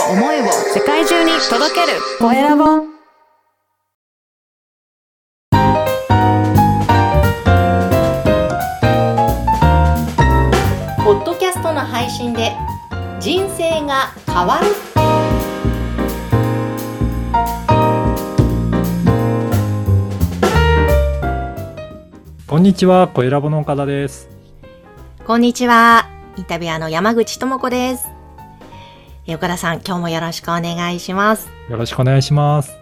を思いを世界中に届ける。コエラボ。ポッドキャストの配信で人生が変わる。こんにちは、コエラボの岡田です。こんにちはインタビュアーの山口智子ですえ岡田さん今日もよろしくお願いしますよろしくお願いします。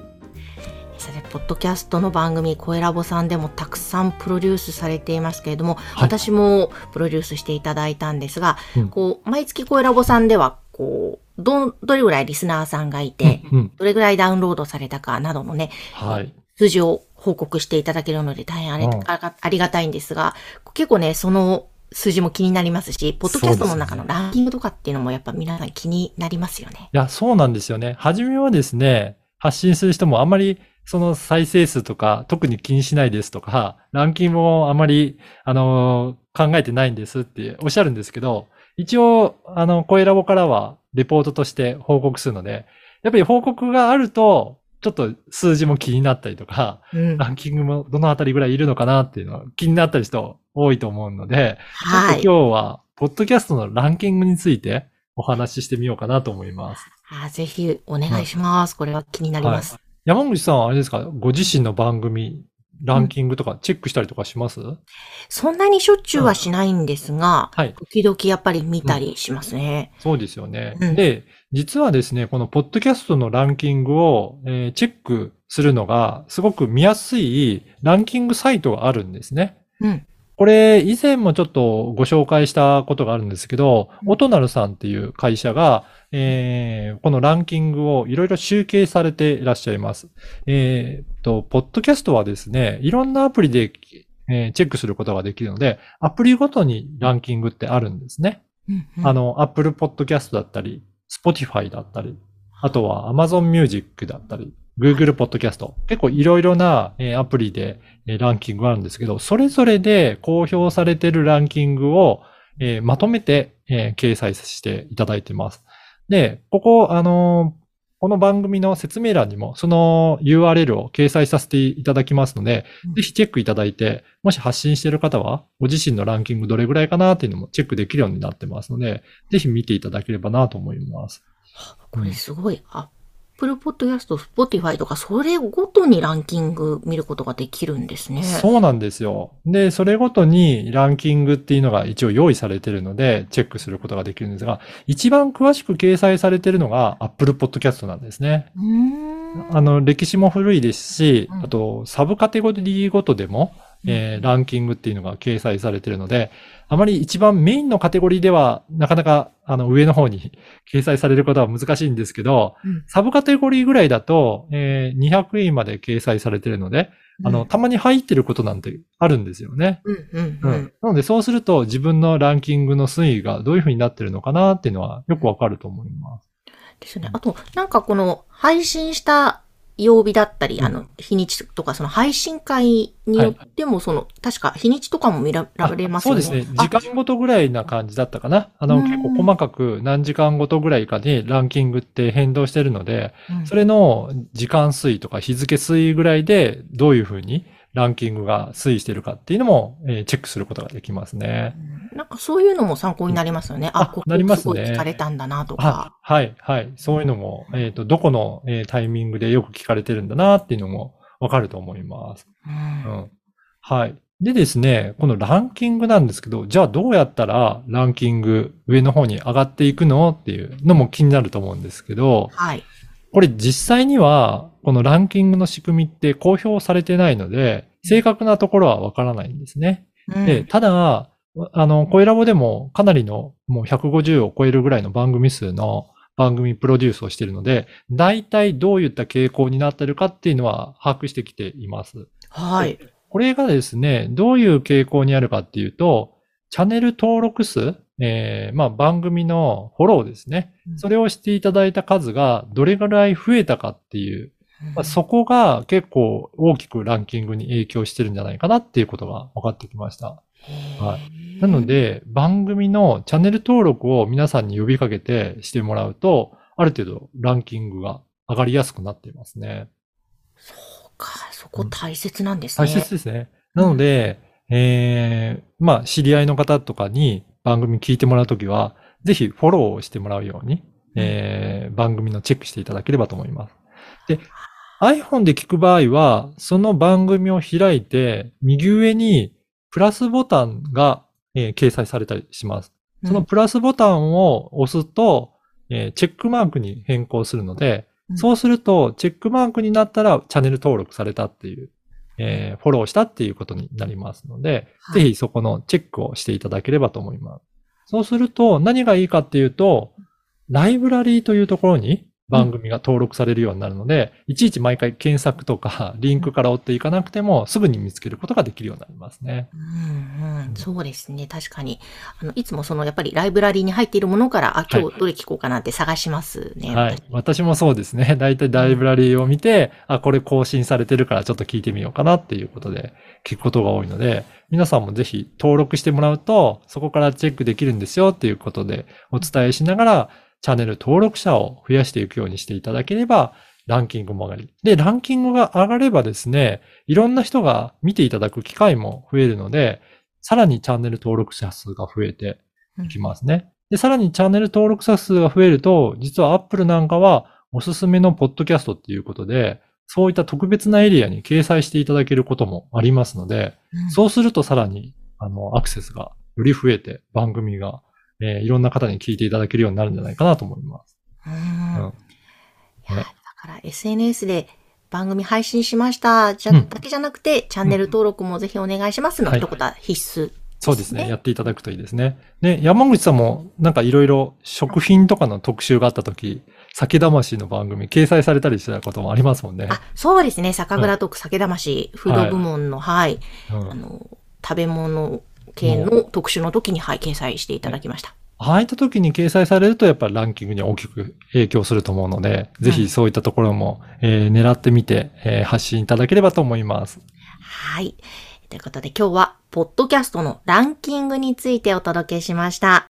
さて、ポッドキャストの番組、コエラボさんでもたくさんプロデュースされていますけれども、私もプロデュースしていただいたんですが、うんこう、毎月コエラボさんでは、こう、ど、どれぐらいリスナーさんがいて、うんうん。どれぐらいダウンロードされたかなどのね、はい。数字を報告していただけるので大変あり,、うんありがたいんですが、結構ね、その数字も気になりますし、ポッドキャストの中のランキングとかっていうのもやっぱ皆さん気になりますよね。いや、そうなんですよね。初めはですね、発信する人もあんまりその再生数とか特に気にしないですとか、ランキングもあまり、あの考えてないんですっておっしゃるんですけど、一応、あの、声ラボからはレポートとして報告するので、やっぱり報告があると、ちょっと数字も気になったりとか、うん。ランキングもどのあたりぐらいいるのかなっていうのは気になったり人多いと思うので、はい。今日は、ポッドキャストのランキングについてお話ししてみようかなと思います。あぜひお願いします。これは気になります。山口さんはあれですか？ご自身の番組、ランキングとかチェックしたりとかします、そんなにしょっちゅうはしないんですが、はい。時々やっぱり見たりしますね。そうですよね。うんで、実はですね、このポッドキャストのランキングを、えーチェックするのが、すごく見やすいランキングサイトがあるんですね。うん。これ、以前もちょっとご紹介したことがあるんですけど、オトナルさんっていう会社が、えーこのランキングをいろいろ集計されていらっしゃいます。えーっと、ポッドキャストはですね、いろんなアプリで、えーチェックすることができるので、アプリごとにランキングってあるんですね。うんうんあの、Apple Podcast だったり、Spotify だったり、あとは Amazon Music だったり、Google Podcast。結構いろいろなえーアプリでえーランキングがあるんですけど、それぞれで公表されているランキングをえーまとめてえー掲載していただいています。で、ここ、あのーこの番組の説明欄にもその URL を掲載させていただきますので、うんぜひチェックいただいて、もし発信している方は、ご自身のランキングどれぐらいかなっていうのもチェックできるようになってますので、ぜひ見ていただければなと思います。これすごい。Apple Podcast、Spotify とか、それごとにランキング見ることができるんですね。そうなんですよ。で、それごとにランキングっていうのが一応用意されているので、チェックすることができるんですが、一番詳しく掲載されているのが Apple Podcast なんですね。あの、歴史も古いですしうん、あと、サブカテゴリーごとでも、えーランキングっていうのが掲載されているので、あまり一番メインのカテゴリーでは、なかなか、あの、上の方に 掲載されることは難しいんですけど、うんサブカテゴリーぐらいだと、えー200位まで掲載されているので、あの、たまに入ってることなんてあるんですよね。うん、うん、ううんん。なので、そうすると自分のランキングの推移がどういう風になってるのかなっていうのはよくわかると思います。ですね。あと、なんかこの配信した曜日だったり、うんあの、日にちとか、その配信会によっても、その、確か日にちとかも見られますよね。そうですね。時間ごとぐらいな感じだったかな。あの、うん結構細かく何時間ごとぐらいかにランキングって変動してるので、うんそれの時間推移とか日付推移ぐらいでどういう風にランキングが推移してるかっていうのも、えーチェックすることができますね。なんかそういうのも参考になりますよね。あ、あここなりますね聞かれたんだなとあか。、はい、はい。そういうのも、えっ、と、どこの、えータイミングでよく聞かれてるんだなっていうのもわかると思います。うんうん。はい。でですね、このランキングなんですけど、じゃあどうやったらランキング上の方に上がっていくのっていうのも気になると思うんですけど、はい。これ実際には、このランキングの仕組みって公表されてないので、正確なところはわからないんですね。うんで、ただ、あの、コエラボでもかなりのもう150を超えるぐらいの番組数の番組プロデュースをしているので、大体どういった傾向になっているかっていうのは把握してきています。はい。これがですね、どういう傾向にあるかっていうと、チャンネル登録数、えーまあ番組のフォローですね。それをしていただいた数がどれぐらい増えたかっていう、まあ、そこが結構大きくランキングに影響してるんじゃないかなっていうことが分かってきました。はいなの、で、番組のチャンネル登録を皆さんに呼びかけてしてもらうと、ある程度ランキングが上がりやすくなっていますね。そうか、そこ大切なんですね。大切ですね。なので、えー、まあ、知り合いの方とかに番組聞いてもらうときは、ぜひフォローをしてもらうように、えー、番組のチェックしていただければと思います。で、iPhone で聞く場合は、その番組を開いて、右上にプラスボタンが、えー、掲載されたりします。そのプラスボタンを押すと、えー、チェックマークに変更するので、うん、そうすると、チェックマークになったらチャンネル登録されたっていう、えー、フォローしたっていうことになりますので、はい、ぜひそこのチェックをしていただければと思います。そうすると、何がいいかっていうと、ライブラリーというところに番組が登録されるようになるので、いちいち毎回検索とかリンクから追っていかなくても、すぐに見つけることができるようになりますね。うんうん、そうですね。確かに。あの、いつもその、やっぱりライブラリーに入っているものから、あ、今日どれ聞こうかなって探しますね。はい。私もそうですね。だいたいライブラリーを見て、うん、あ、これ更新されてるからちょっと聞いてみようかなっていうことで聞くことが多いので、皆さんもぜひ登録してもらうと、そこからチェックできるんですよっていうことでお伝えしながら、チャンネル登録者を増やしていくようにしていただければ、ランキングも上がり。で、ランキングが上がればですね、いろんな人が見ていただく機会も増えるので、さらにチャンネル登録者数が増えていきますね。で、さらにチャンネル登録者数が増えると、実は Apple なんかはおすすめのポッドキャストっていうことで、そういった特別なエリアに掲載していただけることもありますので、うん、そうするとさらに、あの、アクセスがより増えて番組がえー、いろんな方に聞いていただけるようになるんじゃないかなと思います。うん。いや、だから SNS で番組配信しました、じゃ、だけじゃなくて、チャンネル登録もぜひお願いしますの一言は必須、ねそうですね。やっていただくといいですね。で、山口さんもなんかいろいろ食品とかの特集があったとき、酒魂の番組掲載されたりしたこともありますもんね。あ、そうですね。酒蔵トーク酒魂、フード部門の、はい、はいうん、あの、食べ物系の特集の時に、はい、掲載していただきました。ああいった時に掲載されると、やっぱりランキングに大きく影響すると思うので、ぜひそういったところも、えー、狙ってみて、えー、発信いただければと思います。はい。ということで今日は、ポッドキャストのランキングについてお届けしました。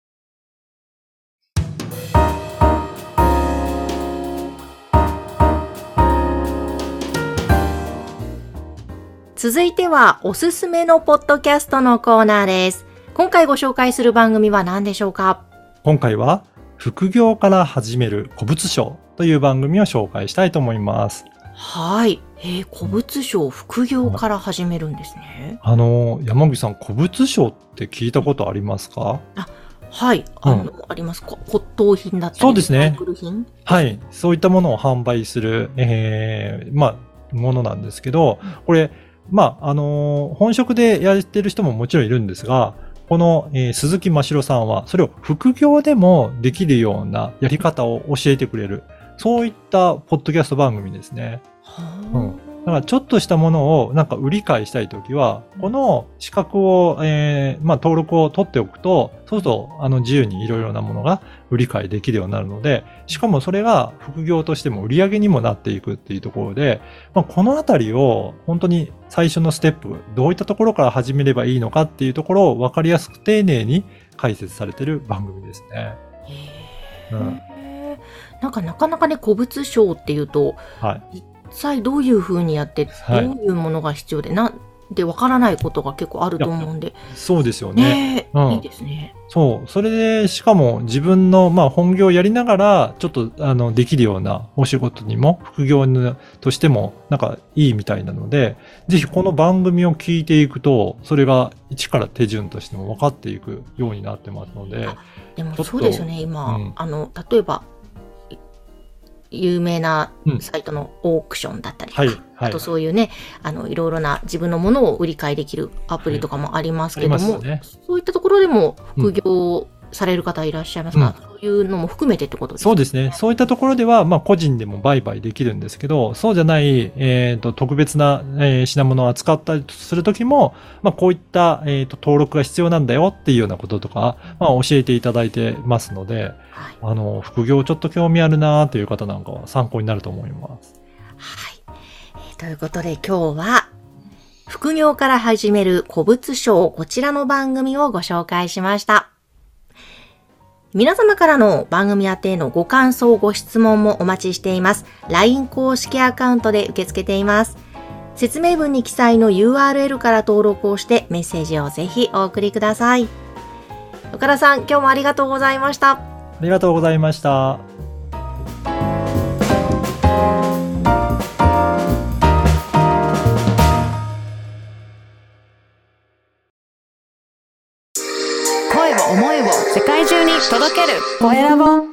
続いてはおすすめのポッドキャストのコーナーです。今回ご紹介する番組は何でしょうか？今回は副業から始める古物商という番組を紹介したいと思います。はい。えー、古物商、副業から始めるんですね。あの、山口さん、古物商って聞いたことありますか？あはい、あの、うん、ありますか。骨董品だったり、そうですね。はい、そういったものを販売する、えー、まあ、ものなんですけど、これ、まあ、あのー、本職でやってる人ももちろんいるんですが、この、えー、鈴木真城さんは、それを副業でもできるようなやり方を教えてくれる、そういったポッドキャスト番組ですね。うん、だからちょっとしたものをなんか売り買いしたいときは、この資格を、えー、まあ登録を取っておくと、そうするとあの自由にいろいろなものが売り買いできるようになるので、しかもそれが副業としても売り上げにもなっていくっていうところで、まあ、このあたりを本当に最初のステップ、どういったところから始めればいいのかっていうところを分かりやすく丁寧に解説されている番組ですね。うん、なんかなかなかね、古物商っていうと、はい、際どういうふうにやって、どういうものが必要で、なんでわからないことが結構あると思うんで。そうですよね。ねうん、いいですね。そう。それで、しかも自分の、まあ、本業をやりながら、ちょっと、あの、できるようなお仕事にも、副業としても、なんかいいみたいなので、ぜひこの番組を聞いていくと、それが一から手順としても分かっていくようになってますので。でもそうですよね、今、うん、あの、例えば、有名なサイトのオークションだったりとか、うんはいはい、あとそういうね、あの、いろいろな自分のものを売り買いできるアプリとかもありますけども、はいね、そういったところでも副業される方いらっしゃいますが、うん、そういうのも含めてってことですね。そうですね。そういったところでは、まあ、個人でも売買できるんですけど、そうじゃない、えっ、ー、と、特別な、えー、品物を扱ったりするときも、まあ、こういった、えっ、ー、と、登録が必要なんだよっていうようなこととか、まあ、教えていただいてますので、はい、あの、副業ちょっと興味あるなという方なんかは参考になると思います。はい。えー、ということで今日は、副業から始める古物商、こちらの番組をご紹介しました。皆様からの番組宛てのご感想、ご質問もお待ちしています。LINE 公式アカウントで受け付けています。説明文に記載の URL から登録をしてメッセージをぜひお送りください。岡田さん、今日もありがとうございました。ありがとうございました。声を